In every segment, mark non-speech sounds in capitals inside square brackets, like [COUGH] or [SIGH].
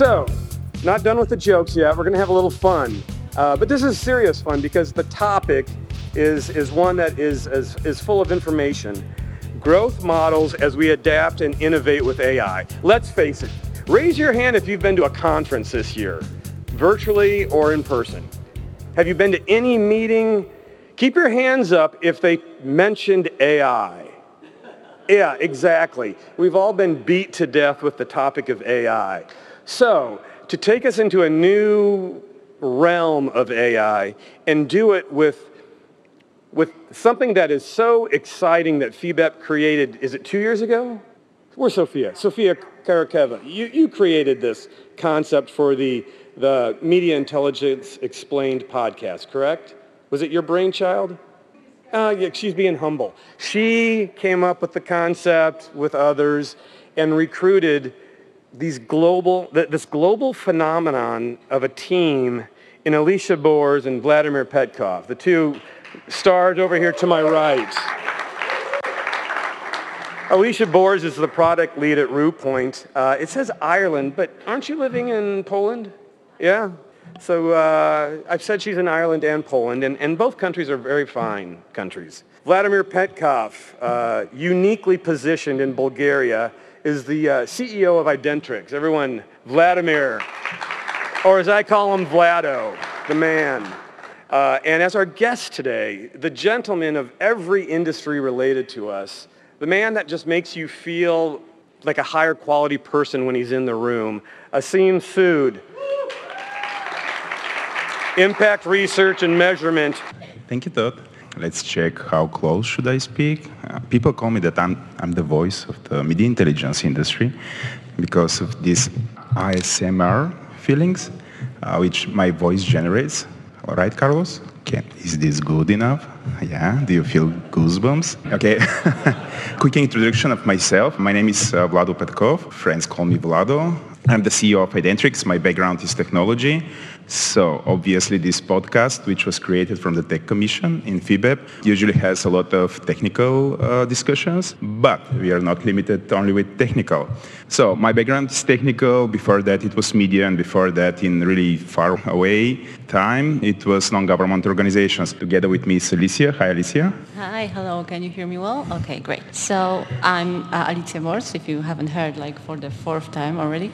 So, not done with the jokes yet. We're going to have a little fun. Uh, but this is serious fun because the topic is, is one that is, is, is full of information. Growth models as we adapt and innovate with AI. Let's face it. Raise your hand if you've been to a conference this year, virtually or in person. Have you been to any meeting? Keep your hands up if they mentioned AI. Yeah, exactly. We've all been beat to death with the topic of AI. So, to take us into a new realm of AI and do it with, with something that is so exciting that FIBEP created, is it two years ago? Where's Sophia? Sophia Karakeva. You, you created this concept for the, the Media Intelligence Explained podcast, correct? Was it your brainchild? Uh, yeah, she's being humble. She came up with the concept with others and recruited these global, this global phenomenon of a team in Alicja Boors and Vladimir Petkov, the two stars over here to my right. Alicja Boors is the product lead at Ruepoint. Uh, it says Ireland, but aren't you living in Poland? Yeah. So uh, I've said she's in Ireland and Poland, and, and both countries are very fine countries. Vladimir Petkov, uh, uniquely positioned in Bulgaria, is the uh, CEO of Identrics. Everyone, Vladimir, or as I call him, Vlado, the man. Uh, and as our guest today, the gentleman of every industry related to us, the man that just makes you feel like a higher quality person when he's in the room, Aseem Sood. Impact Research and Measurement. Thank you, Todd. Let's check how close should I speak. Uh, people call me that I'm, I'm the voice of the media intelligence industry because of these ASMR feelings uh, which my voice generates. All right, Carlos? Okay. Is this good enough? Yeah. Do you feel goosebumps? Okay. [LAUGHS] Quick introduction of myself. My name is uh, Vlado Petkov. Friends call me Vlado. I'm the CEO of Identrics. My background is technology. So obviously this podcast, which was created from the Tech Commission in FIBEP, usually has a lot of technical uh, discussions, but we are not limited only with technical. So my background is technical. Before that, it was media, and before that, in really far away time, it was non-government organizations. Together with me is Alicja. Hi, Alicja. Hi, hello. Can you hear me well? Okay, great. So I'm uh, Alicja Boors, if you haven't heard, like for the fourth time already.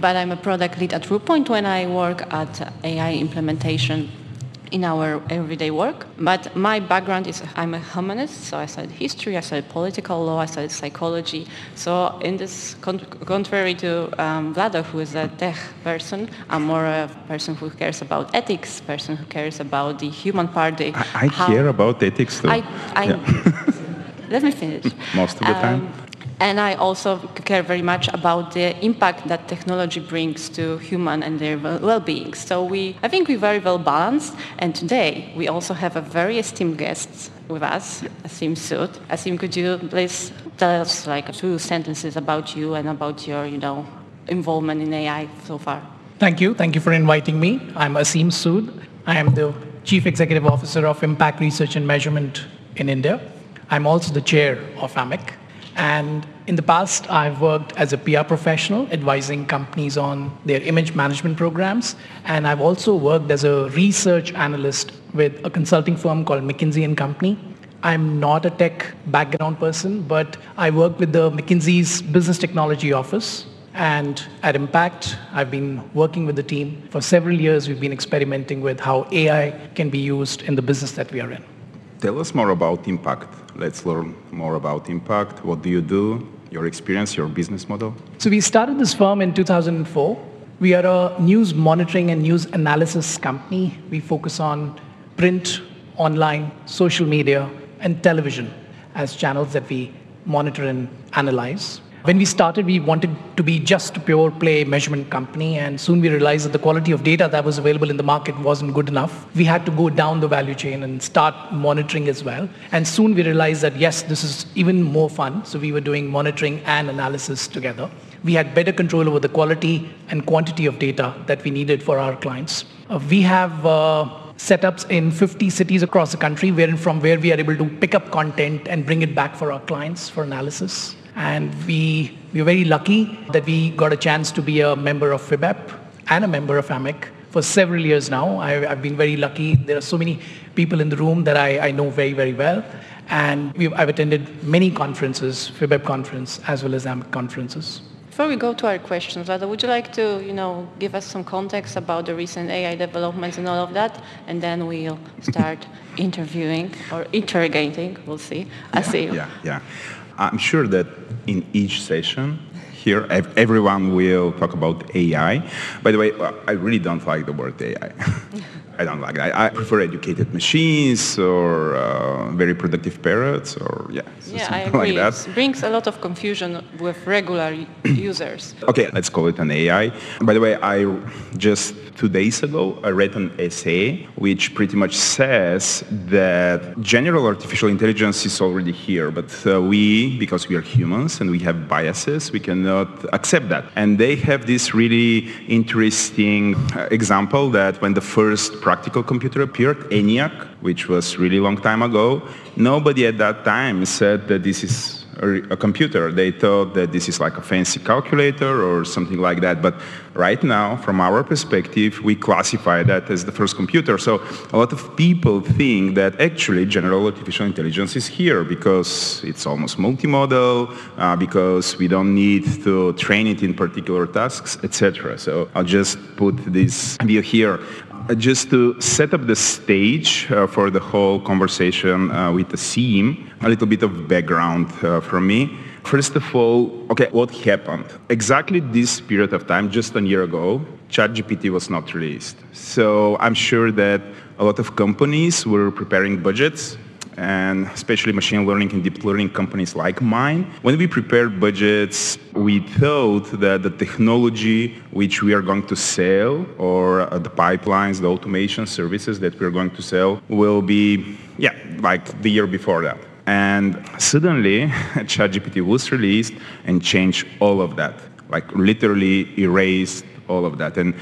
But I'm a product lead at Ruepoint when I work at AI implementation in our everyday work. But my background is I'm a humanist, so I studied history, I studied political law, I studied psychology. So in this, con- contrary to um, Vlado, who is a tech person, I'm more a person who cares about ethics, person who cares about the human part. The, I, I care about ethics too. I, I, Yeah. [LAUGHS] let me finish. Most of the time. And I also care very much about the impact that technology brings to human and their well- well-being. So we, I think we're very well balanced. And today we also have a very esteemed guest with us, Aseem Sood. Aseem, could you please tell us like two sentences about you and about your, you know, involvement in AI so far? Thank you. Thank you for inviting me. I'm Aseem Sood. I am the Chief Executive Officer of Impact Research and Measurement in India. I'm also the chair of AMEC. And in the past, I've worked as a PR professional advising companies on their image management programs. And I've also worked as a research analyst with a consulting firm called McKinsey and Company. I'm not a tech background person, but I work with the McKinsey's business technology office. And at Impact, I've been working with the team for several years. We've been experimenting with how AI can be used in the business that we are in. Tell us more about Impact. Let's learn more about Impact. What do you do? Your experience, your business model? So we started this firm in 2004. We are a news monitoring and news analysis company. We focus on print, online, social media, and television as channels that we monitor and analyze. When we started, we wanted to be just a pure play measurement company, and soon we realized that the quality of data that was available in the market wasn't good enough. We had to go down the value chain and start monitoring as well. And soon we realized that yes, this is even more fun. So we were doing monitoring and analysis together. We had better control over the quality and quantity of data that we needed for our clients. Uh, we have uh, setups in 50 cities across the country, where from where we are able to pick up content and bring it back for our clients for analysis. And we, we are very lucky that we got a chance to be a member of FIBEP and a member of AMEC for several years now. I, have been very lucky. There are so many people in the room that I, I know very, very well. And I've attended many conferences, FIBEP conference, as well as AMEC conferences. Before we go to our questions, Vlado, would you like to, you know, give us some context about the recent AI developments and all of that, and then we'll start [LAUGHS] interviewing or interrogating. We'll see. I yeah, see you. Yeah, yeah. I'm sure that in each session here, everyone will talk about AI. By the way, I really don't like the word AI. [LAUGHS] I don't like that. I prefer educated machines or uh, very productive parrots or yeah, yeah, I [LAUGHS] agree. like that. It brings a lot of confusion with regular [COUGHS] users. Okay, let's call it an AI. By the way, I just two days ago I read an essay which pretty much says that general artificial intelligence is already here, but uh, we, because we are humans and we have biases, we cannot accept that. And they have this really interesting uh, example that when the first practical computer appeared, ENIAC, which was really long time ago, nobody at that time said that this is a, computer. They thought that this is like a fancy calculator or something like that. But right now, from our perspective, we classify that as the first computer. So a lot of people think that actually general artificial intelligence is here because it's almost multimodal, uh, because we don't need to train it in particular tasks, etc. So I'll just put this view here. Uh, just to set up the stage uh, for the whole conversation uh, with the theme, a little bit of background from me. First of all, okay, what happened? Exactly this period of time, just a year ago, ChatGPT was not released. So I'm sure that a lot of companies were preparing budgets and especially machine learning and deep learning companies like mine. When we prepared budgets, we thought that the technology which we are going to sell or uh, the pipelines, the automation services that we're going to sell will be, yeah, like the year before that. And suddenly, [LAUGHS] ChatGPT was released and changed all of that, like literally erased all of that. And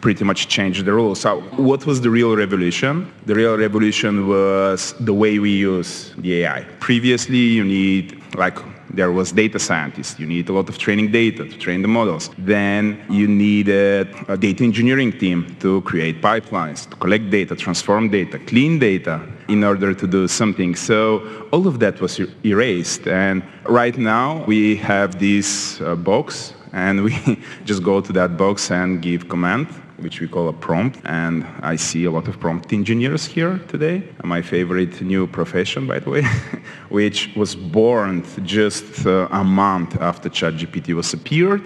pretty much changed the rules. So what was the real revolution? The real revolution was the way we use the AI. Previously, you need like there was data scientists. You need a lot of training data to train the models. Then you needed a data engineering team to create pipelines, to collect data, transform data, clean data in order to do something. So all of that was erased. And right now we have this uh, box and [LAUGHS] we just go to that box and give command which we call a prompt. And I see a lot of prompt engineers here today. My favorite new profession, by the way, [LAUGHS] which was born just uh, a month after ChatGPT was appeared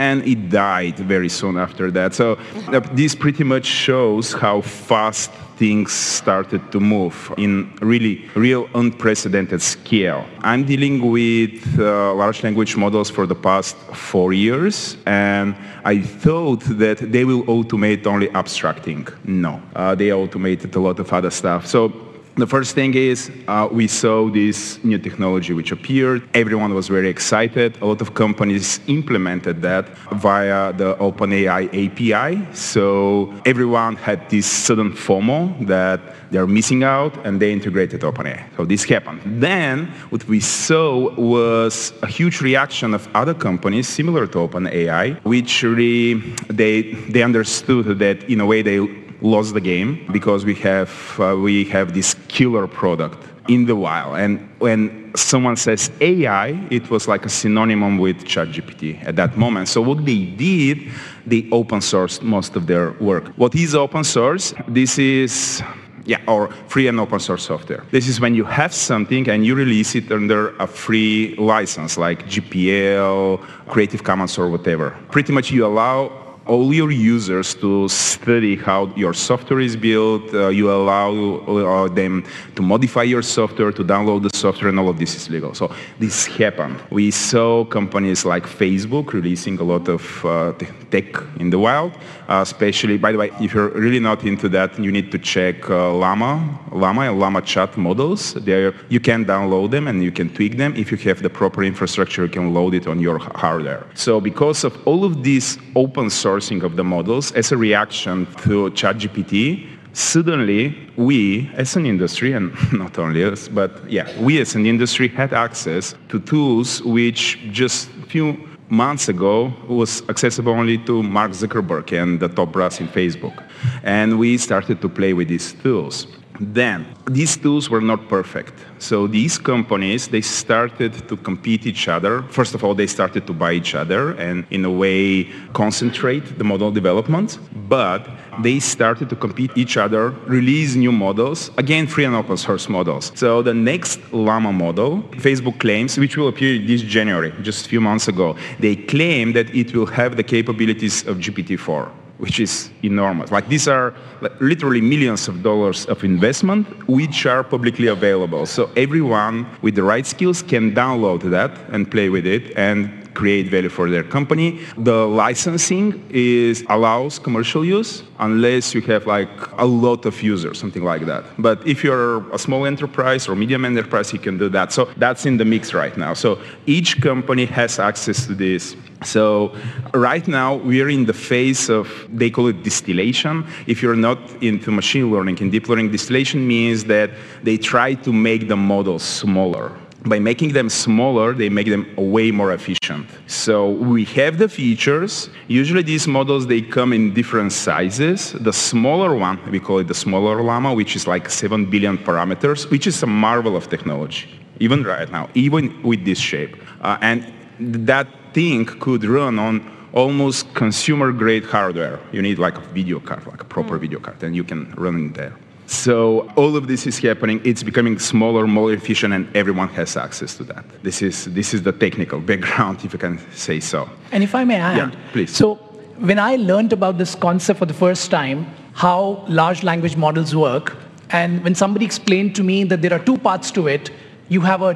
and it died very soon after that. So uh, this pretty much shows how fast things started to move in really real unprecedented scale. I'm dealing with uh, large language models for the past four years, and I thought that they will automate only abstracting. No, uh, they automated a lot of other stuff. So the first thing is uh, we saw this new technology which appeared. Everyone was very excited. A lot of companies implemented that via the OpenAI API. So everyone had this sudden FOMO that they're missing out and they integrated OpenAI. So this happened. Then what we saw was a huge reaction of other companies similar to OpenAI, which really they, they understood that in a way they lost the game because we have, uh, we have this killer product in the wild. And when someone says AI, it was like a synonym with ChatGPT at that moment. So what they did, they open sourced most of their work. What is open source? This is yeah, or free and open source software. This is when you have something and you release it under a free license like GPL, Creative Commons or whatever. Pretty much you allow all your users to study how your software is built. Uh, you allow uh, them to modify your software, to download the software, and all of this is legal. So this happened. We saw companies like Facebook releasing a lot of uh, tech in the wild, uh, especially, by the way, if you're really not into that, you need to check uh, Llama, Llama and Llama chat models. There, you can download them and you can tweak them. If you have the proper infrastructure, you can load it on your hardware. So because of all of these open source of the models as a reaction to ChatGPT, suddenly we as an industry and [LAUGHS] not only us but yeah we as an industry had access to tools which just few months ago was accessible only to mark zuckerberg and the top brass in facebook. And we started to play with these tools then these tools were not perfect. So these companies they started to compete each other. First of all they started to buy each other and in a way concentrate the model development. But they started to compete each other release new models. Again free and open source models. So the next llama model facebook claims which will appear this january just a few months ago they claim that it will have the capabilities of gpt-4 which is enormous. Like these are literally millions of dollars of investment, which are publicly available. So everyone with the right skills can download that and play with it and create value for their company. The licensing is allows commercial use unless you have like a lot of users, something like that. But if you're a small enterprise or medium enterprise, you can do that. So that's in the mix right now. So each company has access to this. So right now we are in the phase of they call it distillation. If you're not into machine learning and deep learning, distillation means that they try to make the models smaller by making them smaller, they make them way more efficient. So we have the features. Usually these models, they come in different sizes. The smaller one, we call it the smaller llama, which is like 7 billion parameters, which is a marvel of technology, even right now, even with this shape. Uh, and that thing could run on almost consumer grade hardware. You need like a video card, like a proper mm. video card, and you can run it there. So all of this is happening. It's becoming smaller, more efficient, and everyone has access to that. This is this is the technical [LAUGHS] background, if you can say so. And if I may add, yeah, please. So when I learned about this concept for the first time, how large language models work, and when somebody explained to me that there are two parts to it, you have a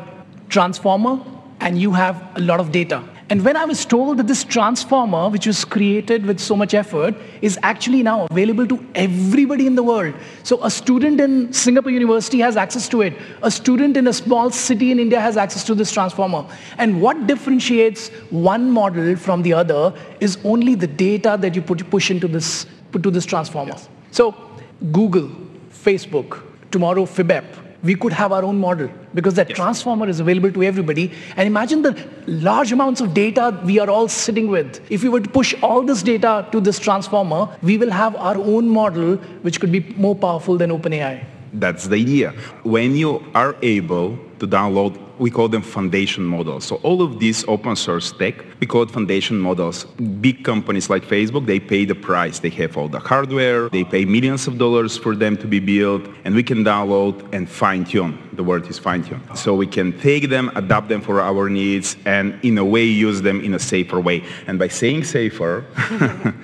transformer and you have a lot of data. And when I was told that this transformer, which was created with so much effort, is actually now available to everybody in the world. So a student in Singapore University has access to it. A student in a small city in India has access to this transformer. And what differentiates one model from the other is only the data that you put, push into this, put to this transformer. Yes. So Google, Facebook, tomorrow FIBEP, we could have our own model because that yes. transformer is available to everybody. And imagine the large amounts of data we are all sitting with. If we were to push all this data to this transformer, we will have our own model which could be more powerful than OpenAI. That's the idea. When you are able to download we call them foundation models. So all of this open source tech, we call it foundation models. Big companies like Facebook, they pay the price. They have all the hardware, they pay millions of dollars for them to be built, and we can download and fine tune. The word is fine tune. So we can take them, adapt them for our needs, and in a way use them in a safer way. And by saying safer,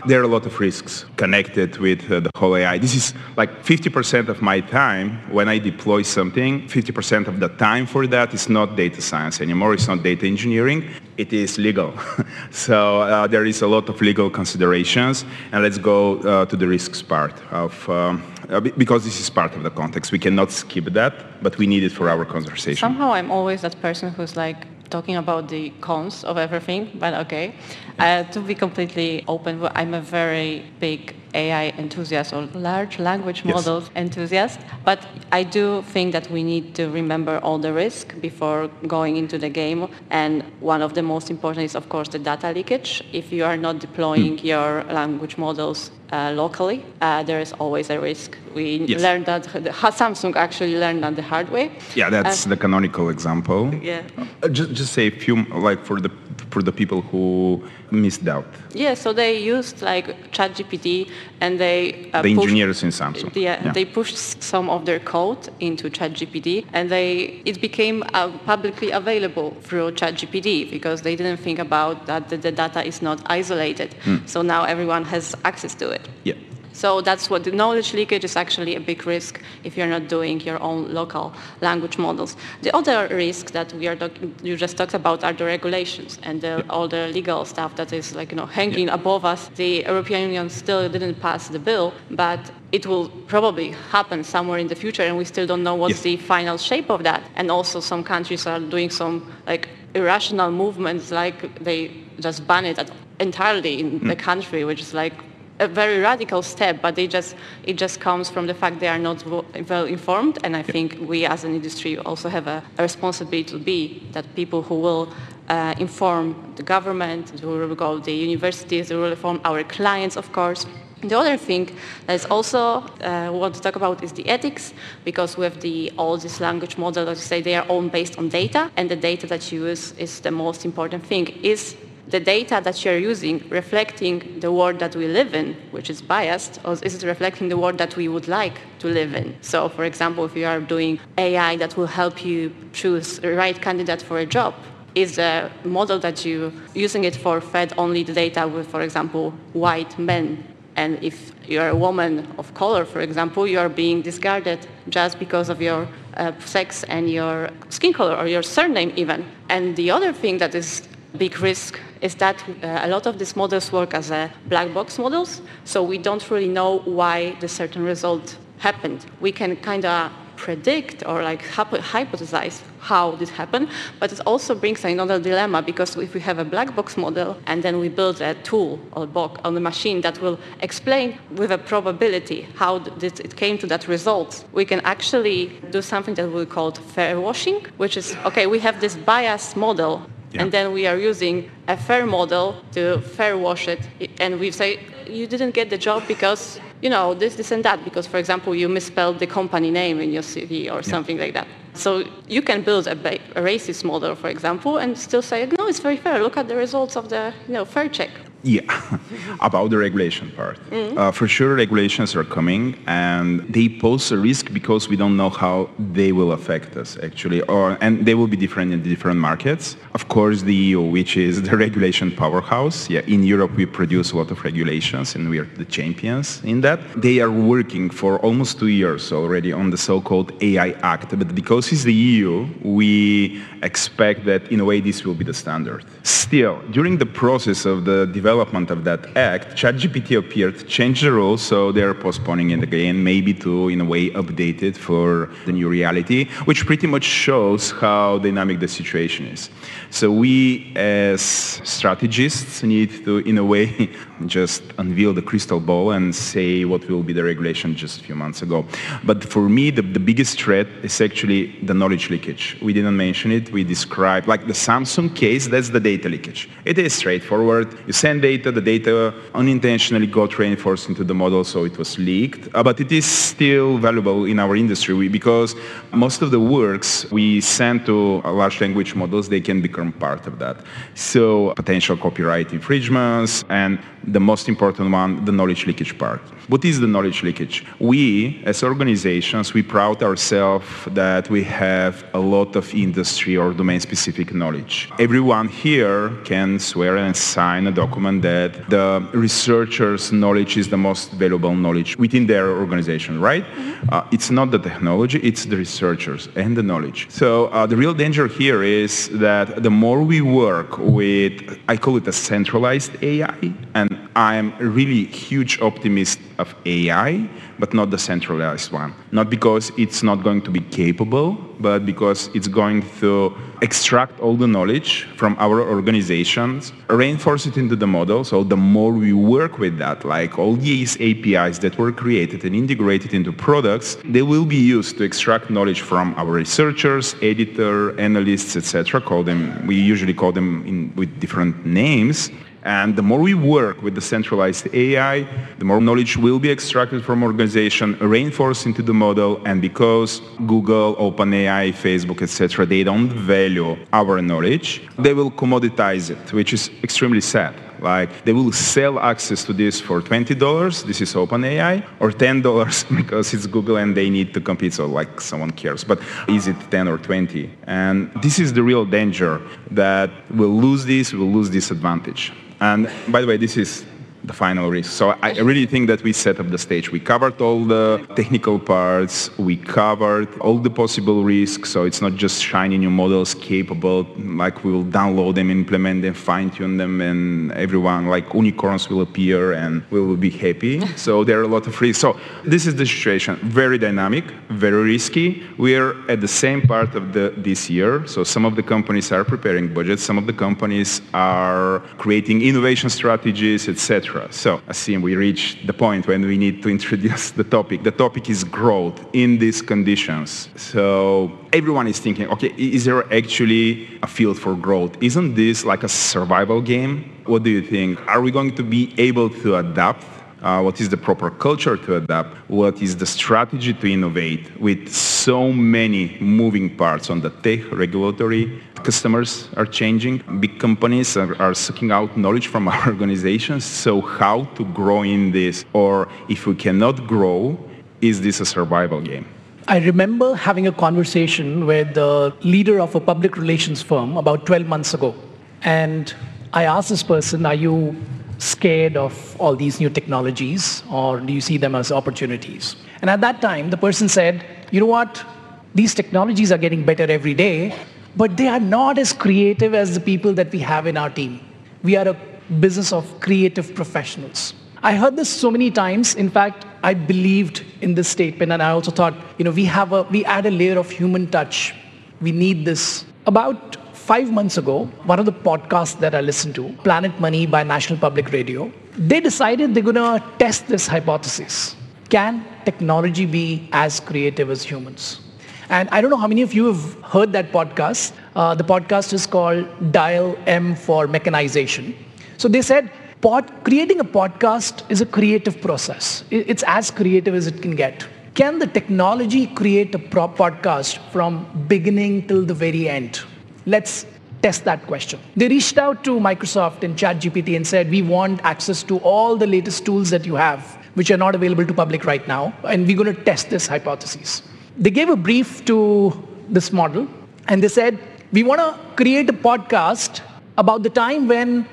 [LAUGHS] there are a lot of risks connected with uh, the whole AI. This is like 50% of my time when I deploy something, 50% of the time for that is not not data science anymore. It's not data engineering. It is legal. [LAUGHS] so uh, there is a lot of legal considerations. And let's go uh, to the risks part of, um, uh, because this is part of the context. We cannot skip that, but we need it for our conversation. Somehow I'm always that person who's like talking about the cons of everything, but okay. Uh, to be completely open, I'm a very big AI enthusiast or large language models yes. enthusiast. But I do think that we need to remember all the risk before going into the game. And one of the most important is, of course, the data leakage. If you are not deploying mm. your language models uh, locally, uh, there is always a risk. We yes. learned that the, [LAUGHS] Samsung actually learned that the hard way. Yeah, that's uh, the canonical example. Yeah. Uh, just, just say a few, like for the for the people who missed out. Yeah, so they used like ChatGPT and they uh, the engineers in Samsung. Yeah, yeah, they pushed some of their code into ChatGPT and they it became uh, publicly available through ChatGPT because they didn't think about that the, the data is not isolated. Mm. So now everyone has access to it. Yeah. So that's what the knowledge leakage is actually a big risk if you're not doing your own local language models. The other risk that we are you just talked about are the regulations and the, all the legal stuff that is like you know hanging yeah. above us. The European Union still didn't pass the bill, but it will probably happen somewhere in the future, and we still don't know what's the final shape of that. And also, some countries are doing some like irrational movements, like they just ban it entirely in mm. the country, which is like a very radical step, but they just, it just comes from the fact they are not well informed. And I think we as an industry also have a, a responsibility to be that people who will uh, inform the government, who will go the universities, who will inform our clients, of course. The other thing that is also uh, want to talk about is the ethics, because with the all these language models, let's say they are all based on data, and the data that you use is the most important thing. Is the data that you're using reflecting the world that we live in, which is biased, or is it reflecting the world that we would like to live in? So, for example, if you are doing AI that will help you choose the right candidate for a job, is the model that you using it for fed only the data with, for example, white men and if you're a woman of color, for example, you are being discarded just because of your uh, sex and your skin color or your surname even. And the other thing that is big risk is that uh, a lot of these models work as a black box models, so we don't really know why the certain result happened. We can kind of predict or like hypothesize how this happened, but it also brings another dilemma because if we have a black box model and then we build a tool or box on the machine that will explain with a probability how it came to that result, we can actually do something that we call fair washing, which is, okay, we have this biased model yeah. and then we are using a fair model to fair wash it and we say you didn't get the job because you know, this, this, and that, because, for example, you misspelled the company name in your CV or yeah. something like that. So you can build a, ba- a, racist model, for example, and still say, no, it's very fair. Look at the results of the, you know, fair check. Yeah, [LAUGHS] about the regulation part. Mm-hmm. Uh, for sure, regulations are coming, and they pose a risk because we don't know how they will affect us actually, or and they will be different in different markets. Of course, the EU, which is the [LAUGHS] regulation powerhouse. Yeah, in Europe we produce a lot of regulations, and we are the champions in that. They are working for almost two years already on the so-called AI Act, but because it's the EU, we expect that in a way this will be the standard. Still, during the process of the development development of that act, ChatGPT appeared, changed the rules, so they're postponing it again, maybe to, in a way, update it for the new reality, which pretty much shows how dynamic the situation is. So we, as strategists, need to, in a way, [LAUGHS] just unveil the crystal ball and say what will be the regulation just a few months ago. But for me, the, the biggest threat is actually the knowledge leakage. We didn't mention it. We described, like the Samsung case, that's the data leakage. It is straightforward. You send data, the data unintentionally got reinforced into the model, so it was leaked. Uh, but it is still valuable in our industry because most of the works we send to large language models, they can become part of that. So potential copyright infringements, and the most important one, the knowledge leakage part. What is the knowledge leakage? We, as organizations, we proud ourselves that we have a lot of industry or domain-specific knowledge. Everyone here can swear and sign a document that the researcher's knowledge is the most valuable knowledge within their organization, right? Mm-hmm. Uh, it's not the technology, it's the researchers and the knowledge. So uh, the real danger here is that the more we work with, I call it a centralized AI, and I'm a really huge optimist of AI, but not the centralized one. Not because it's not going to be capable, but because it's going to extract all the knowledge from our organizations, reinforce it into the model. So the more we work with that, like all these APIs that were created and integrated into products, they will be used to extract knowledge from our researchers, editor, analysts, etc. Call them. We usually call them in, with different names and the more we work with the centralized AI, the more knowledge will be extracted from organization, reinforced into the model, and because Google, OpenAI, Facebook, etc., they don't value our knowledge, they will commoditize it, which is extremely sad. Like they will sell access to this for $20, this is OpenAI, or $10 [LAUGHS] because it's Google and they need to compete, so like someone cares. But is it 10 or 20? And this is the real danger that we'll lose this, we'll lose this advantage. And by the way, this is the final risk. So I really think that we set up the stage. We covered all the technical parts. We covered all the possible risks. So it's not just shiny new models capable, like we will download them, implement them, fine tune them, and everyone, like unicorns will appear and we will be happy. [LAUGHS] so there are a lot of risks. So this is the situation. Very dynamic, very risky. We are at the same part of the, this year. So some of the companies are preparing budgets. Some of the companies are creating innovation strategies, etc So, Aseem, we reach the point when we need to introduce the topic. The topic is growth in these conditions. So everyone is thinking, okay, is there actually a field for growth? Isn't this like a survival game? What do you think? Are we going to be able to adapt uh, what is the proper culture to adapt, what is the strategy to innovate with so many moving parts on the tech, regulatory, customers are changing, big companies are, are sucking out knowledge from [LAUGHS] our organizations, so how to grow in this? Or if we cannot grow, is this a survival game? I remember having a conversation with the leader of a public relations firm about 12 months ago. And I asked this person, are you scared of all these new technologies or do you see them as opportunities? And at that time, the person said, you know what? These technologies are getting better every day, but they are not as creative as the people that we have in our team. We are a business of creative professionals. I heard this so many times. In fact, I believed in this statement and I also thought, you know, we have a, we add a layer of human touch. We need this. About five months ago, one of the podcasts that I listened to, Planet Money by National Public Radio, they decided they're going to test this hypothesis. Can technology be as creative as humans? And I don't know how many of you have heard that podcast. Uh, the podcast is called Dial M for Mechanization. So they said, pod, creating a podcast is a creative process. It's as creative as it can get. Can the technology create a podcast from beginning till the very end? Let's test that question. They reached out to Microsoft and ChatGPT and said, we want access to all the latest tools that you have, which are not available to public right now, and we're going to test this hypothesis. They gave a brief to this model, and they said, we want to create a podcast about the time when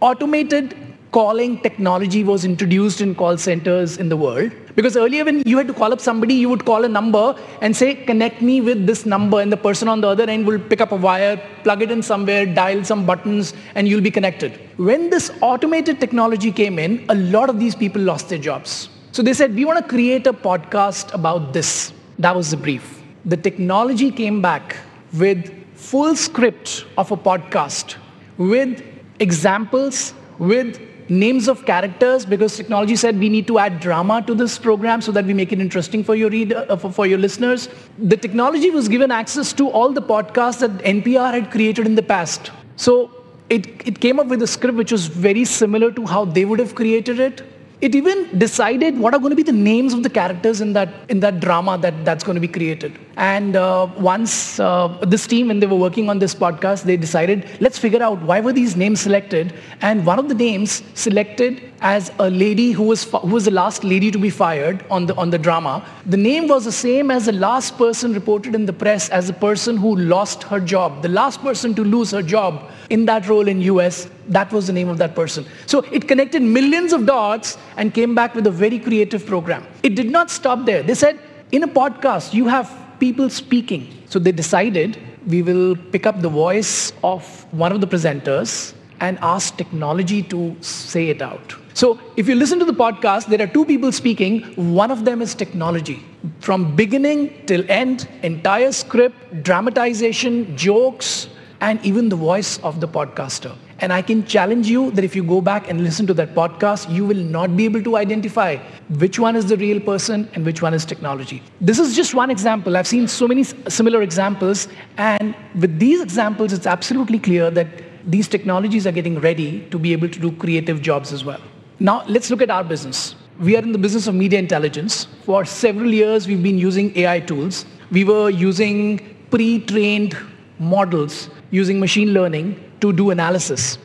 automated calling technology was introduced in call centers in the world. Because earlier when you had to call up somebody, you would call a number and say, connect me with this number, and the person on the other end will pick up a wire, plug it in somewhere, dial some buttons, and you'll be connected. When this automated technology came in, a lot of these people lost their jobs. So they said, we want to create a podcast about this. That was the brief. The technology came back with full script of a podcast with examples, with names of characters because technology said we need to add drama to this program so that we make it interesting for your reader, uh, for, for your listeners. The technology was given access to all the podcasts that NPR had created in the past. So it, it came up with a script which was very similar to how they would have created it. It even decided what are going to be the names of the characters in that, in that drama that, that's going to be created. And uh, once uh, this team, when they were working on this podcast, they decided, let's figure out why were these names selected. And one of the names selected as a lady who was, who was the last lady to be fired on the, on the drama, the name was the same as the last person reported in the press as the person who lost her job, the last person to lose her job in that role in US, that was the name of that person. So it connected millions of dots and came back with a very creative program. It did not stop there. They said, in a podcast, you have people speaking. So they decided we will pick up the voice of one of the presenters and ask technology to say it out. So if you listen to the podcast, there are two people speaking. One of them is technology. From beginning till end, entire script, dramatization, jokes, and even the voice of the podcaster. And I can challenge you that if you go back and listen to that podcast, you will not be able to identify which one is the real person and which one is technology. This is just one example. I've seen so many similar examples. And with these examples, it's absolutely clear that these technologies are getting ready to be able to do creative jobs as well. Now, let's look at our business. We are in the business of media intelligence. For several years, we've been using AI tools. We were using pre-trained models using machine learning to do analysis.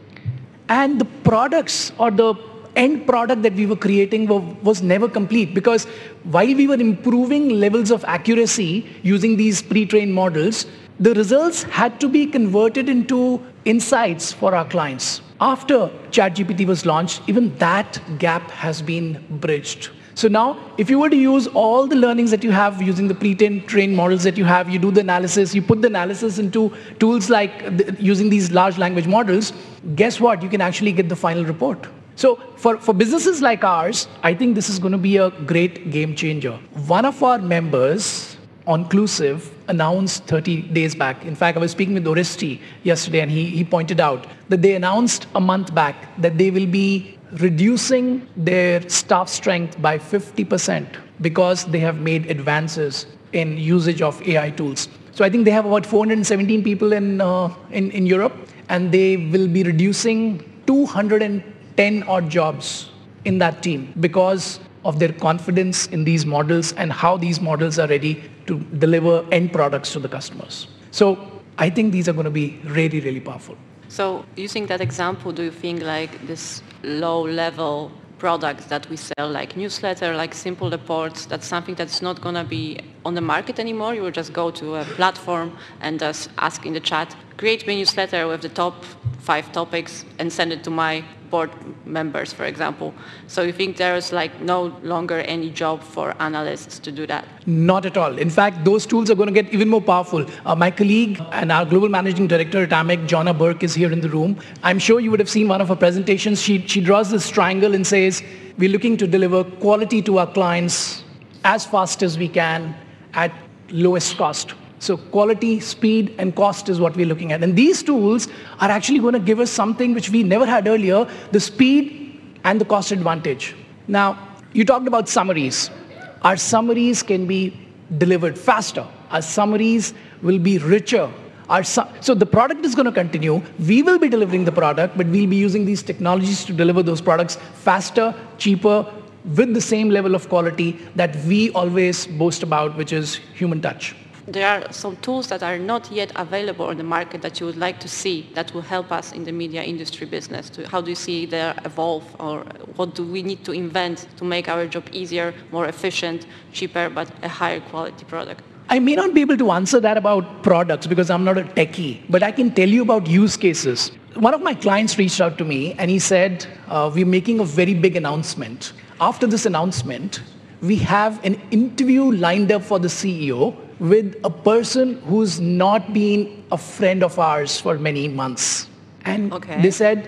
And the products or the end product that we were creating were, was never complete because while we were improving levels of accuracy using these pre-trained models, the results had to be converted into insights for our clients. After ChatGPT was launched, even that gap has been bridged. So now, if you were to use all the learnings that you have using the pre-trained models that you have, you do the analysis, you put the analysis into tools like using these large language models, guess what? You can actually get the final report. So for, for businesses like ours, I think this is going to be a great game changer. One of our members, Onclusive, announced 30 days back. In fact, I was speaking with Oresti yesterday, and he, he pointed out that they announced a month back that they will be reducing their staff strength by 50% because they have made advances in usage of AI tools. So I think they have about 417 people in, uh, in, in Europe, and they will be reducing 210 odd jobs in that team because of their confidence in these models and how these models are ready to deliver end products to the customers. So I think these are going to be really, really powerful. So using that example, do you think like this low level products that we sell like newsletter, like simple reports, that's something that's not going to be on the market anymore. You will just go to a platform and just ask in the chat, create me a newsletter with the top five topics and send it to my board members, for example. So you think there is like no longer any job for analysts to do that? Not at all. In fact, those tools are going to get even more powerful. Uh, my colleague and our global managing director at AMEC, Johna Burke, is here in the room. I'm sure you would have seen one of her presentations. She, she draws this triangle and says, we're looking to deliver quality to our clients as fast as we can at lowest cost. So quality, speed, and cost is what we're looking at. And these tools are actually going to give us something which we never had earlier, the speed and the cost advantage. Now, you talked about summaries. Our summaries can be delivered faster. Our summaries will be richer. Our su- so the product is going to continue. We will be delivering the product, but we'll be using these technologies to deliver those products faster, cheaper, with the same level of quality that we always boast about, which is human touch there are some tools that are not yet available on the market that you would like to see that will help us in the media industry business? To, how do you see they evolve or what do we need to invent to make our job easier, more efficient, cheaper, but a higher quality product? I may not be able to answer that about products because I'm not a techie, but I can tell you about use cases. One of my clients reached out to me and he said, uh, we're making a very big announcement. After this announcement, we have an interview lined up for the CEO with a person who's not been a friend of ours for many months. And okay. they said,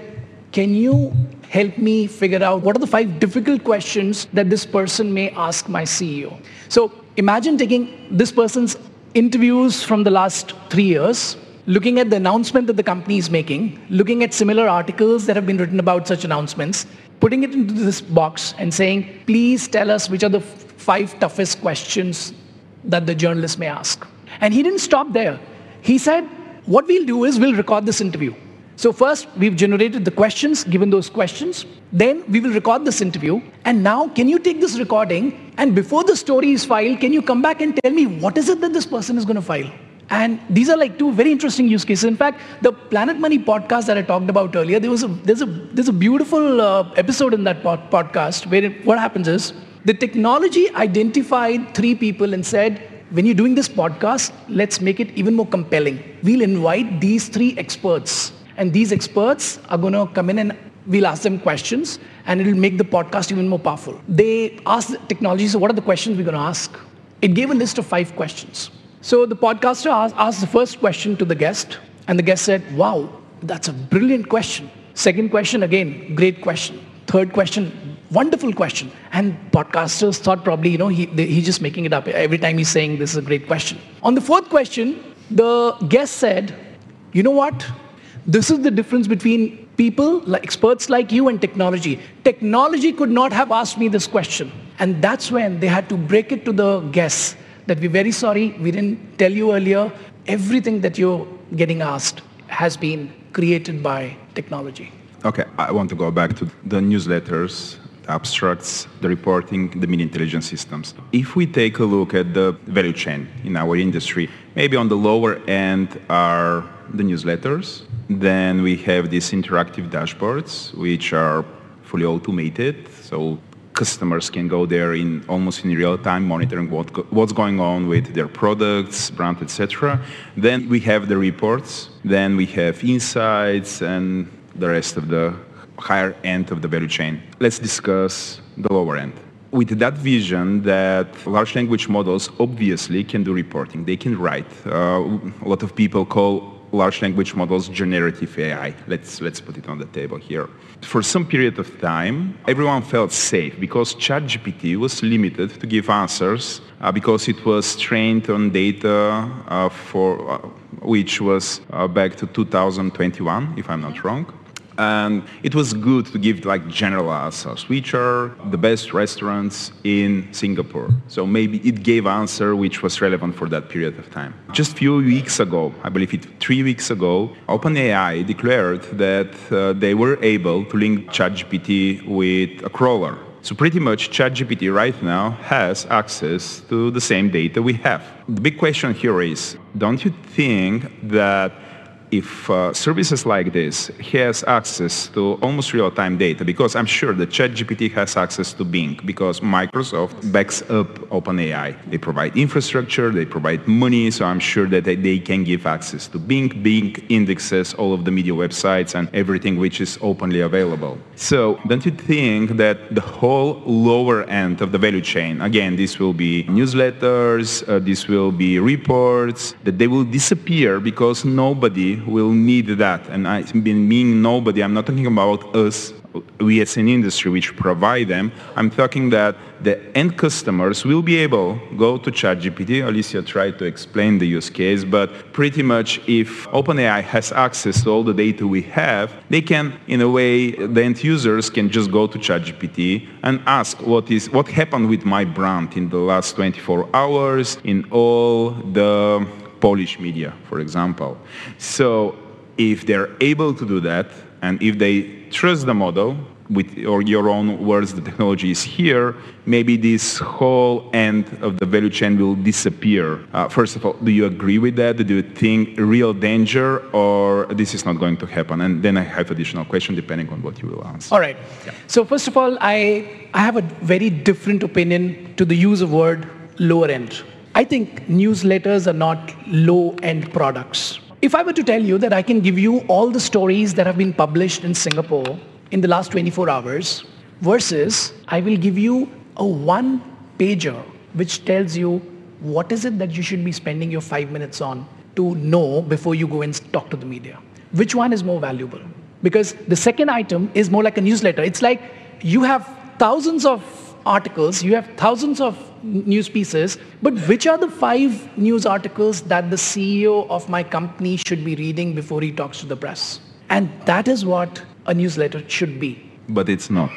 can you help me figure out what are the five difficult questions that this person may ask my CEO? So imagine taking this person's interviews from the last three years, looking at the announcement that the company is making, looking at similar articles that have been written about such announcements, putting it into this box and saying, please tell us which are the five toughest questions that the journalist may ask. And he didn't stop there. He said, what we'll do is we'll record this interview. So first, we've generated the questions, given those questions. Then we will record this interview. And now, can you take this recording and before the story is filed, can you come back and tell me what is it that this person is going to file? And these are like two very interesting use cases. In fact, the Planet Money podcast that I talked about earlier, there was a, there's, a, there's a beautiful uh, episode in that pod- podcast where it, what happens is the technology identified three people and said, when you're doing this podcast, let's make it even more compelling. We'll invite these three experts. And these experts are going to come in and we'll ask them questions and it'll make the podcast even more powerful. They asked the technology, so what are the questions we're going to ask? It gave a list of five questions. So the podcaster asked, asked the first question to the guest, and the guest said, wow, that's a brilliant question. Second question, again, great question. Third question, Wonderful question. And podcasters thought probably, you know, he, he's just making it up every time he's saying this is a great question. On the fourth question, the guest said, you know what? This is the difference between people, like experts like you and technology. Technology could not have asked me this question. And that's when they had to break it to the guests that we're very sorry, we didn't tell you earlier. Everything that you're getting asked has been created by technology. Okay, I want to go back to the newsletters abstracts, the reporting, the media intelligence systems. If we take a look at the value chain in our industry, maybe on the lower end are the newsletters. Then we have these interactive dashboards, which are fully automated. So customers can go there in almost in real time monitoring what what's going on with their products, brand, etc. Then we have the reports. Then we have insights and the rest of the higher end of the value chain. Let's discuss the lower end. With that vision that large language models obviously can do reporting, they can write. Uh, a lot of people call large language models generative AI. Let's, let's put it on the table here. For some period of time, everyone felt safe because ChatGPT was limited to give answers uh, because it was trained on data uh, for, uh, which was uh, back to 2021, if I'm not wrong. And it was good to give like general answers, which are the best restaurants in Singapore. So maybe it gave answer which was relevant for that period of time. Just few weeks ago, I believe it three weeks ago, OpenAI declared that uh, they were able to link ChatGPT with a crawler. So pretty much ChatGPT right now has access to the same data we have. The big question here is, don't you think that if uh, services like this has access to almost real-time data, because I'm sure that ChatGPT has access to Bing, because Microsoft backs up OpenAI. They provide infrastructure, they provide money, so I'm sure that they, they can give access to Bing. Bing indexes all of the media websites and everything which is openly available. So don't you think that the whole lower end of the value chain, again, this will be newsletters, uh, this will be reports, that they will disappear because nobody will need that. And I mean nobody, I'm not talking about us, we as an industry which provide them. I'm talking that the end customers will be able go to ChatGPT. Alicja tried to explain the use case, but pretty much if OpenAI has access to all the data we have, they can, in a way, the end users can just go to ChatGPT and ask what is what happened with my brand in the last 24 hours in all the Polish media, for example. So if they're able to do that, and if they trust the model, with or your own words, the technology is here, maybe this whole end of the value chain will disappear. Uh, first of all, do you agree with that? Do you think real danger or this is not going to happen? And then I have additional question depending on what you will answer. All right. Yeah. So first of all, I, I have a very different opinion to the use of word lower end. I think newsletters are not low-end products. If I were to tell you that I can give you all the stories that have been published in Singapore in the last 24 hours versus I will give you a one pager which tells you what is it that you should be spending your five minutes on to know before you go and talk to the media. Which one is more valuable? Because the second item is more like a newsletter. It's like you have thousands of articles, you have thousands of news pieces, but which are the five news articles that the CEO of my company should be reading before he talks to the press? And that is what a newsletter should be. But it's not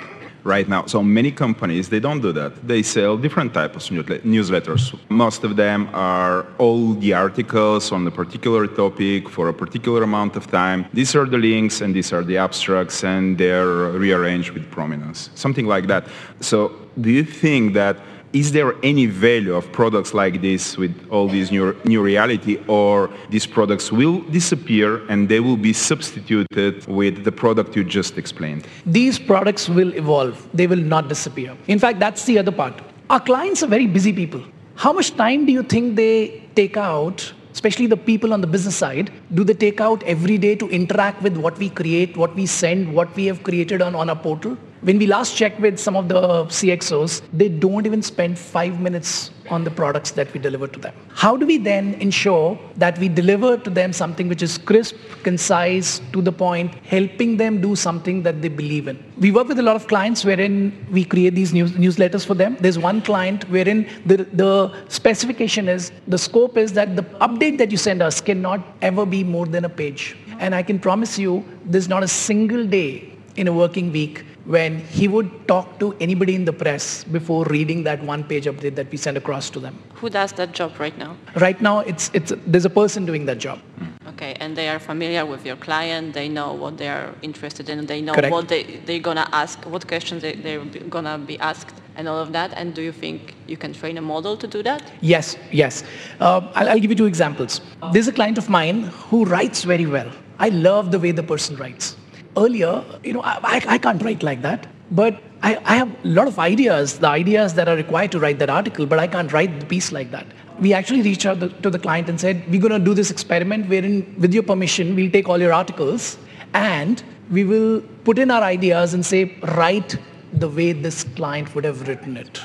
right now. So many companies, they don't do that. They sell different types of newsletters. Most of them are all the articles on a particular topic for a particular amount of time. These are the links and these are the abstracts and they're rearranged with prominence, something like that. So do you think that is there any value of products like this with all these new, new reality or these products will disappear and they will be substituted with the product you just explained? These products will evolve. They will not disappear. In fact, that's the other part. Our clients are very busy people. How much time do you think they take out especially the people on the business side, do they take out every day to interact with what we create, what we send, what we have created on, on our portal? When we last checked with some of the CXOs, they don't even spend five minutes on the products that we deliver to them. How do we then ensure that we deliver to them something which is crisp, concise, to the point, helping them do something that they believe in? We work with a lot of clients wherein we create these news, newsletters for them. There's one client wherein the, the specification is, the scope is that the update that you send us cannot ever be more than a page. And I can promise you, there's not a single day in a working week when he would talk to anybody in the press before reading that one page update that we send across to them. Who does that job right now? Right now, it's, it's, there's a person doing that job. Okay, and they are familiar with your client, they know what they are interested in, they know Correct. what they, they're going to ask, what questions they, they're going to be asked and all of that. And do you think you can train a model to do that? Yes, yes. Uh, I'll, I'll give you two examples. There's a client of mine who writes very well. I love the way the person writes earlier, you know, I, I can't write like that. But I, I have a lot of ideas, the ideas that are required to write that article, but I can't write the piece like that. We actually reached out to the client and said, we're going to do this experiment wherein, with your permission, we'll take all your articles and we will put in our ideas and say, write the way this client would have written it.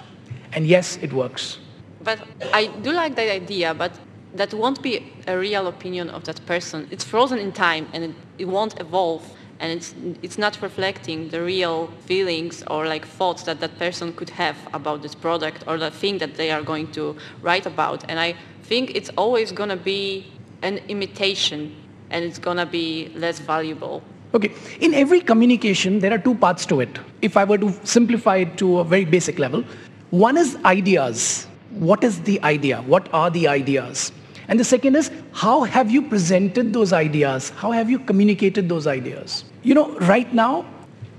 And yes, it works. But I do like that idea, but that won't be a real opinion of that person. It's frozen in time and it, it won't evolve and it's it's not reflecting the real feelings or like thoughts that that person could have about this product or the thing that they are going to write about and i think it's always going to be an imitation and it's going to be less valuable Okay, in every communication, there are two parts to it. If I were to simplify it to a very basic level, one is ideas. What is the idea? What are the ideas? And the second is, how have you presented those ideas? How have you communicated those ideas? You know, right now,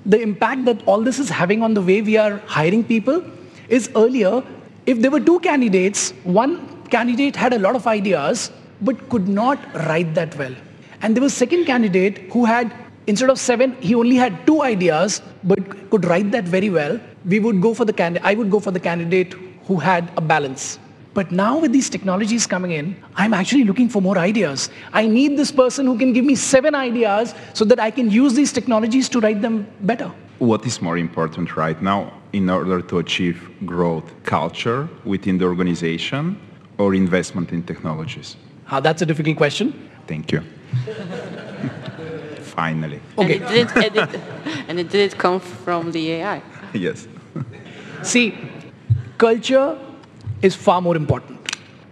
the impact that all this is having on the way we are hiring people is earlier, if there were two candidates, one candidate had a lot of ideas, but could not write that well. And there was second candidate who had, instead of seven, he only had two ideas, but could write that very well. We would go for the candidate, I would go for the candidate who had a balance. But now with these technologies coming in, I'm actually looking for more ideas. I need this person who can give me seven ideas so that I can use these technologies to write them better. What is more important right now in order to achieve growth culture within the organization or investment in technologies? Uh, that's a difficult question. Thank you. [LAUGHS] Finally. Okay. And it, did, and, it, and it did come from the AI. Yes. See, culture is far more important.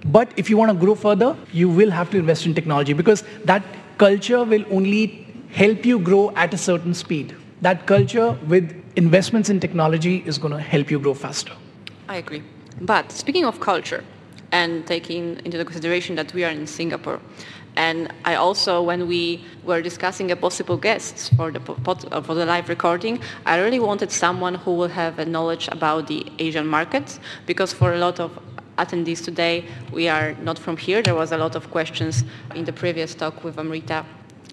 But if you want to grow further, you will have to invest in technology because that culture will only help you grow at a certain speed. That culture with investments in technology is going to help you grow faster. I agree. But speaking of culture and taking into the consideration that we are in Singapore, and I also, when we were discussing a possible guests for the, uh, for the live recording, I really wanted someone who will have a knowledge about the Asian markets, because for a lot of attendees today, we are not from here. There was a lot of questions in the previous talk with Amrita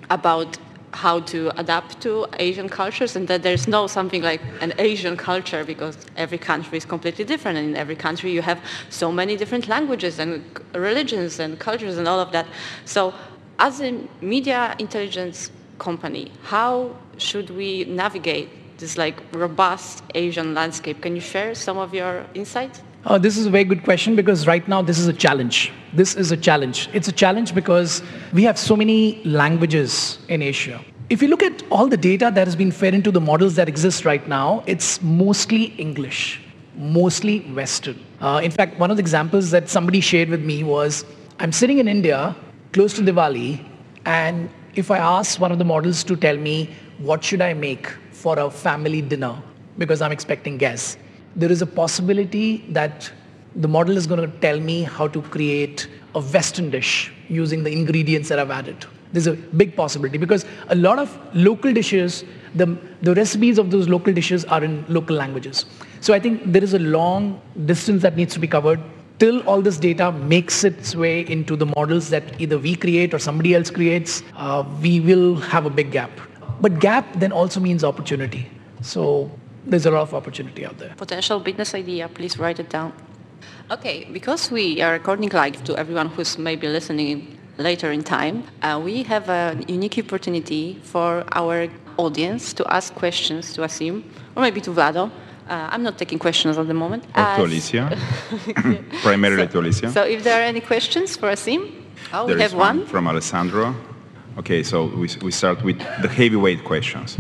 about how to adapt to Asian cultures and that there's no something like an Asian culture because every country is completely different and in every country you have so many different languages and religions and cultures and all of that. So as a media intelligence company, how should we navigate this like robust Asian landscape? Can you share some of your insights? Uh, this is a very good question because right now this is a challenge. This is a challenge. It's a challenge because we have so many languages in Asia. If you look at all the data that has been fed into the models that exist right now, it's mostly English, mostly Western. Uh, in fact, one of the examples that somebody shared with me was I'm sitting in India, close to Diwali, and if I ask one of the models to tell me what should I make for a family dinner because I'm expecting guests, there is a possibility that the model is going to tell me how to create a Western dish using the ingredients that I've added. There's a big possibility because a lot of local dishes, the, the recipes of those local dishes are in local languages. So I think there is a long distance that needs to be covered till all this data makes its way into the models that either we create or somebody else creates, uh, we will have a big gap. But gap then also means opportunity. So there's a lot of opportunity out there. Potential business idea, please write it down. Okay, because we are recording live to everyone who's maybe listening later in time, uh, we have a unique opportunity for our audience to ask questions to Aseem, or maybe to Vlado. Uh, I'm not taking questions at the moment. Or to Alicja. [LAUGHS] Primarily so, to Alicja. So if there are any questions for Aseem? Oh, there we have one, one. from Alessandro. Okay, so we, we start with the heavyweight questions.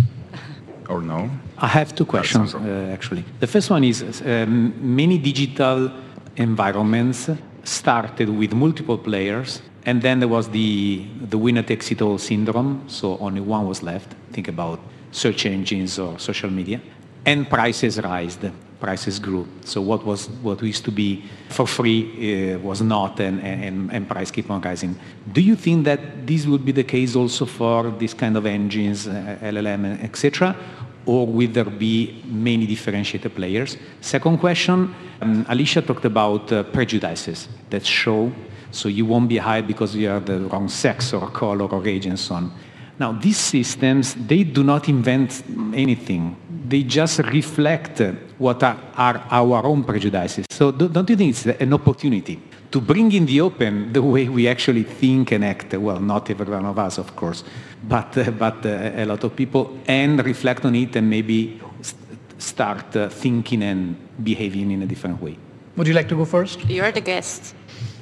Or no? I have two questions, uh, actually. The first one is um, many digital environments started with multiple players, and then there was the, the winner takes it all syndrome, so only one was left. Think about search engines or social media. And prices rised, prices grew. So what was what used to be for free uh, was not, and, and, and price keep on rising. Do you think that this would be the case also for this kind of engines, uh, LLM, etc.? Or will there be many differentiated players? Second question, um, Alicja talked about uh, prejudices that show, so you won't be hired because you are the wrong sex or color or age and so on. Now, these systems, they do not invent anything. They just reflect what are, are our own prejudices. So don't you think it's an opportunity to bring in the open the way we actually think and act? Well, not every one of us, of course, but, uh, but uh, a lot of people, and reflect on it and maybe st- start uh, thinking and behaving in a different way. Would you like to go first? You're the guest.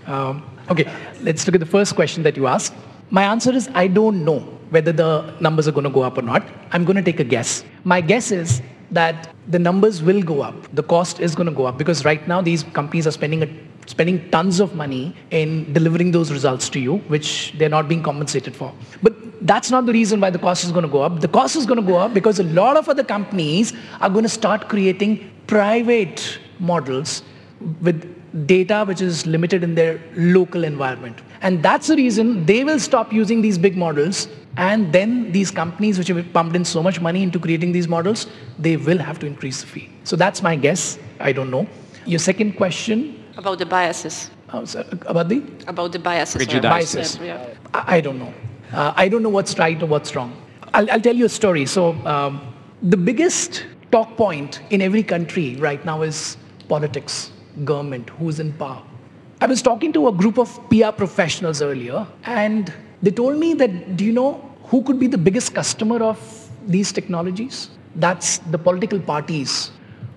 Um, okay, let's look at the first question that you asked. My answer is I don't know whether the numbers are going to go up or not. I'm going to take a guess. My guess is that the numbers will go up. The cost is going to go up because right now these companies are spending a, spending tons of money in delivering those results to you, which they're not being compensated for. But That's not the reason why the cost is going to go up. The cost is going to go up because a lot of other companies are going to start creating private models with data which is limited in their local environment. And that's the reason they will stop using these big models and then these companies which have pumped in so much money into creating these models, they will have to increase the fee. So that's my guess. I don't know. Your second question? About the biases. Oh, so about the? About the biases. Biases. Yeah. I, I, don't know. Uh, I don't know what's right or what's wrong. I'll, I'll tell you a story. So um, the biggest talk point in every country right now is politics government, who's in power. I was talking to a group of PR professionals earlier, and they told me that, do you know who could be the biggest customer of these technologies? That's the political parties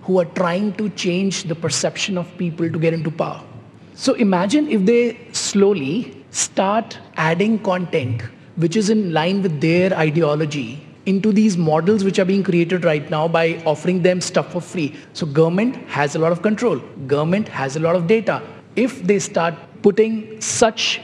who are trying to change the perception of people to get into power. So imagine if they slowly start adding content which is in line with their ideology into these models which are being created right now by offering them stuff for free. So government has a lot of control. Government has a lot of data. If they start putting such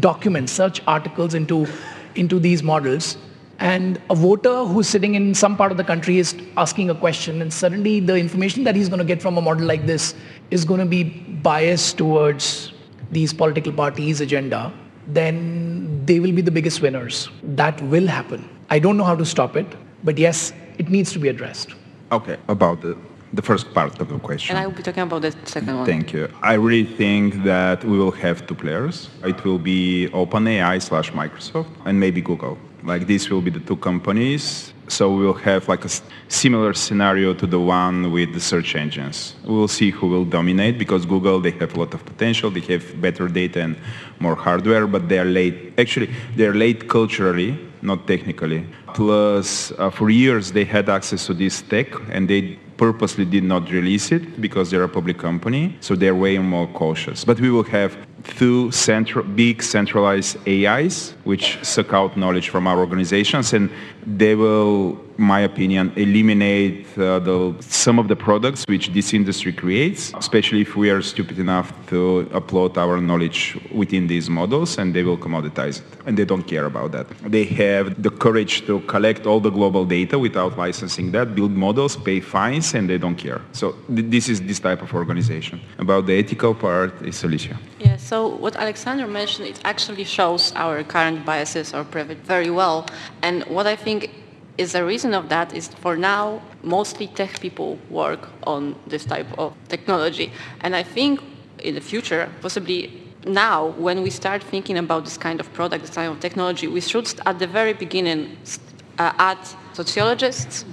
documents, such articles into, into these models, and a voter who's sitting in some part of the country is asking a question, and suddenly the information that he's going to get from a model like this is going to be biased towards these political parties' agenda, then they will be the biggest winners. That will happen. I don't know how to stop it, but yes, it needs to be addressed. Okay, about the, the first part of the question. And I will be talking about the second one. Thank you. I really think that we will have two players. It will be OpenAI slash Microsoft and maybe Google. Like this will be the two companies so we'll have like a similar scenario to the one with the search engines. We'll see who will dominate because Google, they have a lot of potential. They have better data and more hardware, but they are late. Actually, they're late culturally, not technically. Plus, uh, for years, they had access to this tech and they purposely did not release it because they're a public company, so they're way more cautious. But we will have two central, big centralized AIs which suck out knowledge from our organizations, and they will my opinion, eliminate uh, the, some of the products which this industry creates, especially if we are stupid enough to upload our knowledge within these models and they will commoditize it. And they don't care about that. They have the courage to collect all the global data without licensing that, build models, pay fines, and they don't care. So th- this is this type of organization. About the ethical part, is Alicja. Yeah, so what Alexander mentioned, it actually shows our current biases or privilege very well. And what I think is the reason of that is for now mostly tech people work on this type of technology. And i think in the future possibly now when we start thinking about this kind of product this kind of technology we should at the very beginning uh, add sociologists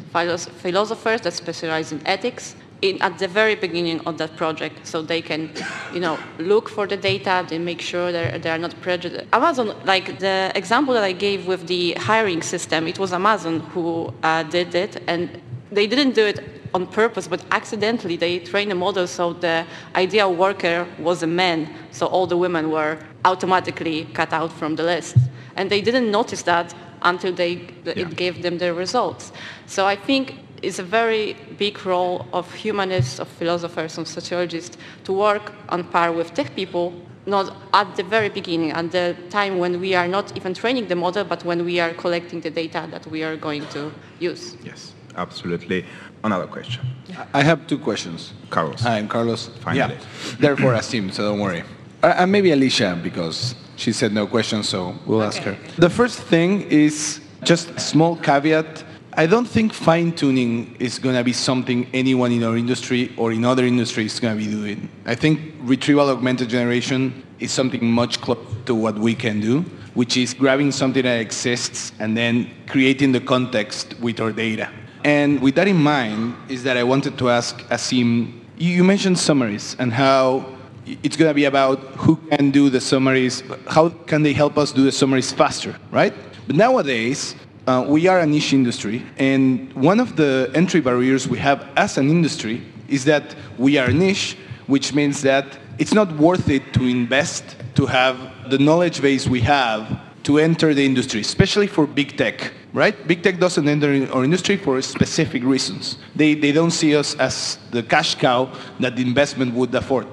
philosophers that specialize in ethics in, at the very beginning of that project so they can you know look for the data they make sure that they are not prejudiced. Amazon like the example that i gave with the hiring system it was amazon who uh, did it and they didn't do it on purpose but accidentally they trained a model so the ideal worker was a man so all the women were automatically cut out from the list. And they didn't notice that until they, yeah. it gave them the results. So i think is a very big role of humanists, of philosophers, of sociologists to work on par with tech people, not at the very beginning, at the time when we are not even training the model, but when we are collecting the data that we are going to use. Yes, absolutely. Another question. I have two questions. Carlos. Hi, I'm Carlos. Finally. Yeah. Therefore, Aseem, so don't worry. Uh, and maybe Alicja, because she said no questions, so we'll okay. ask her. The first thing is just a small caveat I don't think fine tuning is going to be something anyone in our industry or in other industries is going to be doing. I think retrieval augmented generation is something much closer to what we can do, which is grabbing something that exists and then creating the context with our data. And with that in mind, is that I wanted to ask Aseem, you mentioned summaries and how it's going to be about who can do the summaries, how can they help us do the summaries faster, right? But nowadays, uh, we are a niche industry, and one of the entry barriers we have as an industry is that we are niche, which means that it's not worth it to invest to have the knowledge base we have to enter the industry, especially for big tech, right? Big tech doesn't enter our industry for specific reasons. They, they don't see us as the cash cow that the investment would afford.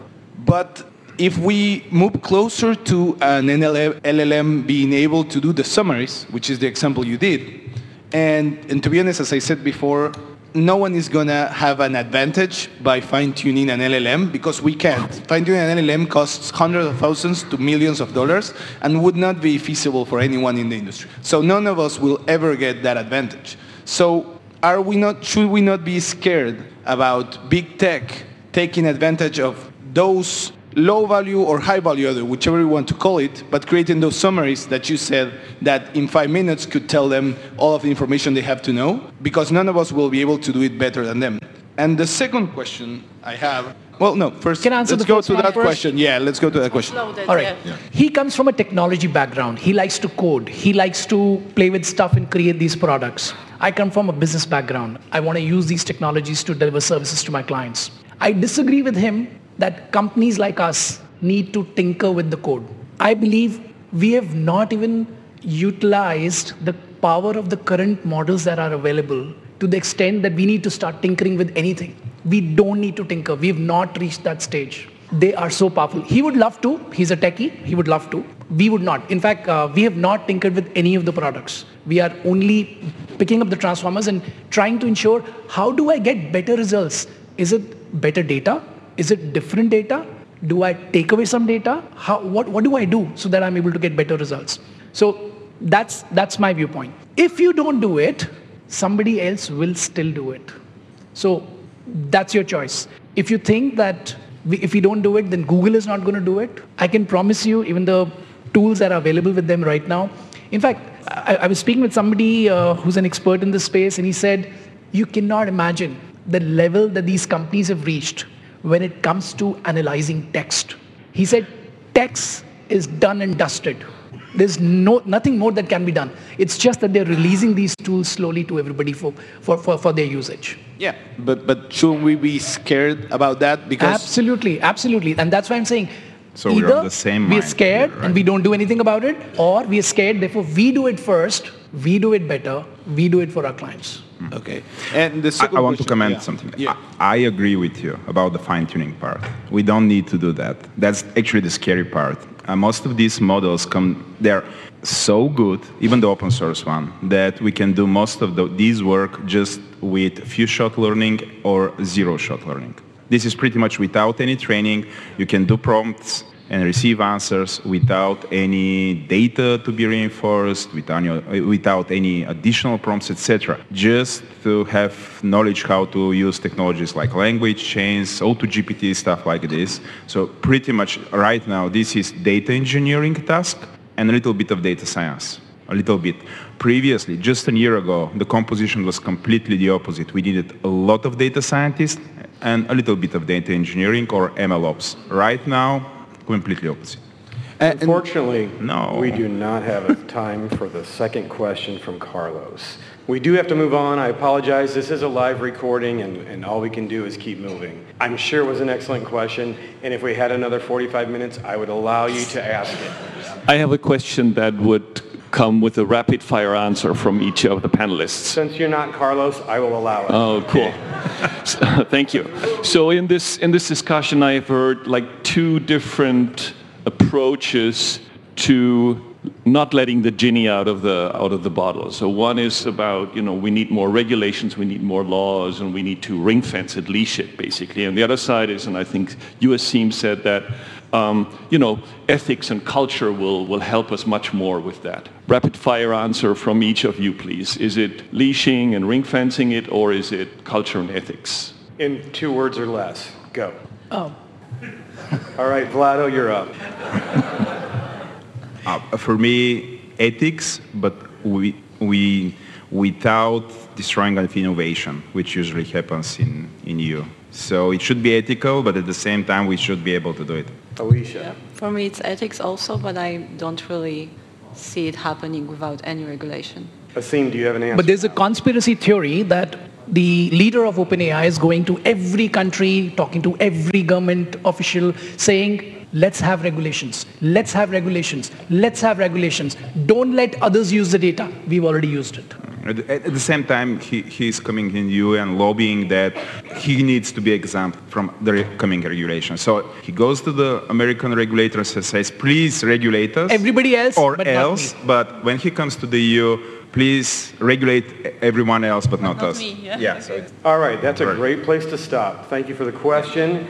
But if we move closer to an LLM being able to do the summaries, which is the example you did, and, and to be honest, as I said before, no one is going to have an advantage by fine-tuning an LLM because we can't. Fine-tuning an LLM costs hundreds of thousands to millions of dollars and would not be feasible for anyone in the industry. So none of us will ever get that advantage. So are we not, should we not be scared about big tech taking advantage of those low value or high value, whichever you want to call it, but creating those summaries that you said that in five minutes could tell them all of the information they have to know, because none of us will be able to do it better than them. And the second question I have, well, no, first, Can I answer let's the go first to that first? question. Yeah, let's go to that question. Loaded, All right. yeah. He comes from a technology background. He likes to code. He likes to play with stuff and create these products. I come from a business background. I want to use these technologies to deliver services to my clients. I disagree with him that companies like us need to tinker with the code. I believe we have not even utilized the power of the current models that are available to the extent that we need to start tinkering with anything. We don't need to tinker. We have not reached that stage. They are so powerful. He would love to. He's a techie. He would love to. We would not. In fact, uh, we have not tinkered with any of the products. We are only picking up the transformers and trying to ensure how do I get better results? Is it better data? Is it different data? Do I take away some data? How, what, what do I do so that I'm able to get better results? So that's, that's my viewpoint. If you don't do it, somebody else will still do it. So that's your choice. If you think that we, if we don't do it, then Google is not going to do it, I can promise you, even the tools that are available with them right now. In fact, I, I was speaking with somebody uh, who's an expert in this space, and he said, you cannot imagine the level that these companies have reached when it comes to analyzing text. He said, text is done and dusted. There's no, nothing more that can be done. It's just that they're releasing these tools slowly to everybody for, for, for, for their usage. Yeah, but, but shouldn't we be scared about that? Because Absolutely, absolutely. And that's why I'm saying So we're on the same we're scared here, and we don't do anything about it, or we're scared, therefore we do it first, we do it better, we do it for our clients. Okay. And the I, second I want to comment yeah. something. Yeah. I, I agree with you about the fine-tuning part. We don't need to do that. That's actually the scary part. Uh, most of these models come, they're so good, even the open source one, that we can do most of the, these work just with few shot learning or zero shot learning. This is pretty much without any training. You can do prompts and receive answers without any data to be reinforced, without any, additional prompts, etc. Just to have knowledge how to use technologies like language chains, AutoGPT, stuff like this. So pretty much right now, this is data engineering task and a little bit of data science. A little bit. Previously, just a year ago, the composition was completely the opposite. We needed a lot of data scientists and a little bit of data engineering or MLOps. Right now, completely opposite. And- and- Unfortunately, No. we do not have time for the second question from Carlos. We do have to move on. I apologize. This is a live recording, and, and all we can do is keep moving. I'm sure it was an excellent question, and if we had another 45 minutes, I would allow you to ask it. I have a question that would come with a rapid fire answer from each of the panelists. Since you're not Carlos, I will allow it. Oh, cool. So, [LAUGHS] Thank you. So in this in this discussion, I have heard like two different approaches to not letting the genie out of the out of the bottle. So one is about you know we need more regulations, we need more laws, and we need to ring fence it, leash it, basically. And the other side is, and I think USCIM said that. Um, you know, ethics and culture will, will help us much more with that. Rapid fire answer from each of you, please. Is it leashing and ring fencing it, or is it culture and ethics? In two words or less. Go. Oh, [LAUGHS] All right, Vlado, you're up. [LAUGHS] Uh, for me, ethics, but we, we, without destroying of innovation, which usually happens in, in EU. So it should be ethical, but at the same time, we should be able to do it. Alicja. For me, it's ethics also, but I don't really see it happening without any regulation. Aseem, do you have an answer? But there's a conspiracy theory that the leader of OpenAI is going to every country, talking to every government official, saying, let's have regulations, let's have regulations, let's have regulations. Don't let others use the data. We've already used it. At, at the same time, he, he's coming in EU and lobbying that he needs to be exempt from the coming regulation. So he goes to the American regulators and says, please regulate us. Everybody else, or but else. But when he comes to the EU, please regulate everyone else, but not, not us. me, [LAUGHS] yeah. yeah so All right, that's a great place to stop. Thank you for the question.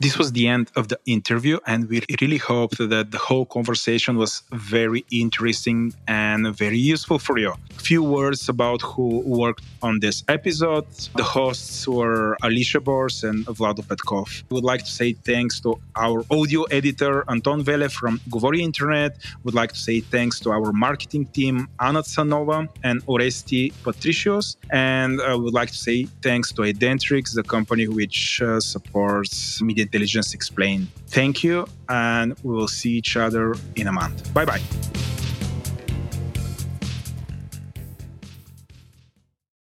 This was the end of the interview, and we really hope that the whole conversation was very interesting and very useful for you. Few words about who worked on this episode. The hosts were Alicja Boors and Vlado Petkov. We would like to say thanks to our audio editor Anton Vele from Govori Internet. Would like to say thanks to our marketing team Anna Tsanova and Oresti Patricios. And I would like to say thanks to Identrics, the company which uh, supports Media Intelligence Explained. Thank you, and we will see each other in a month. Bye bye.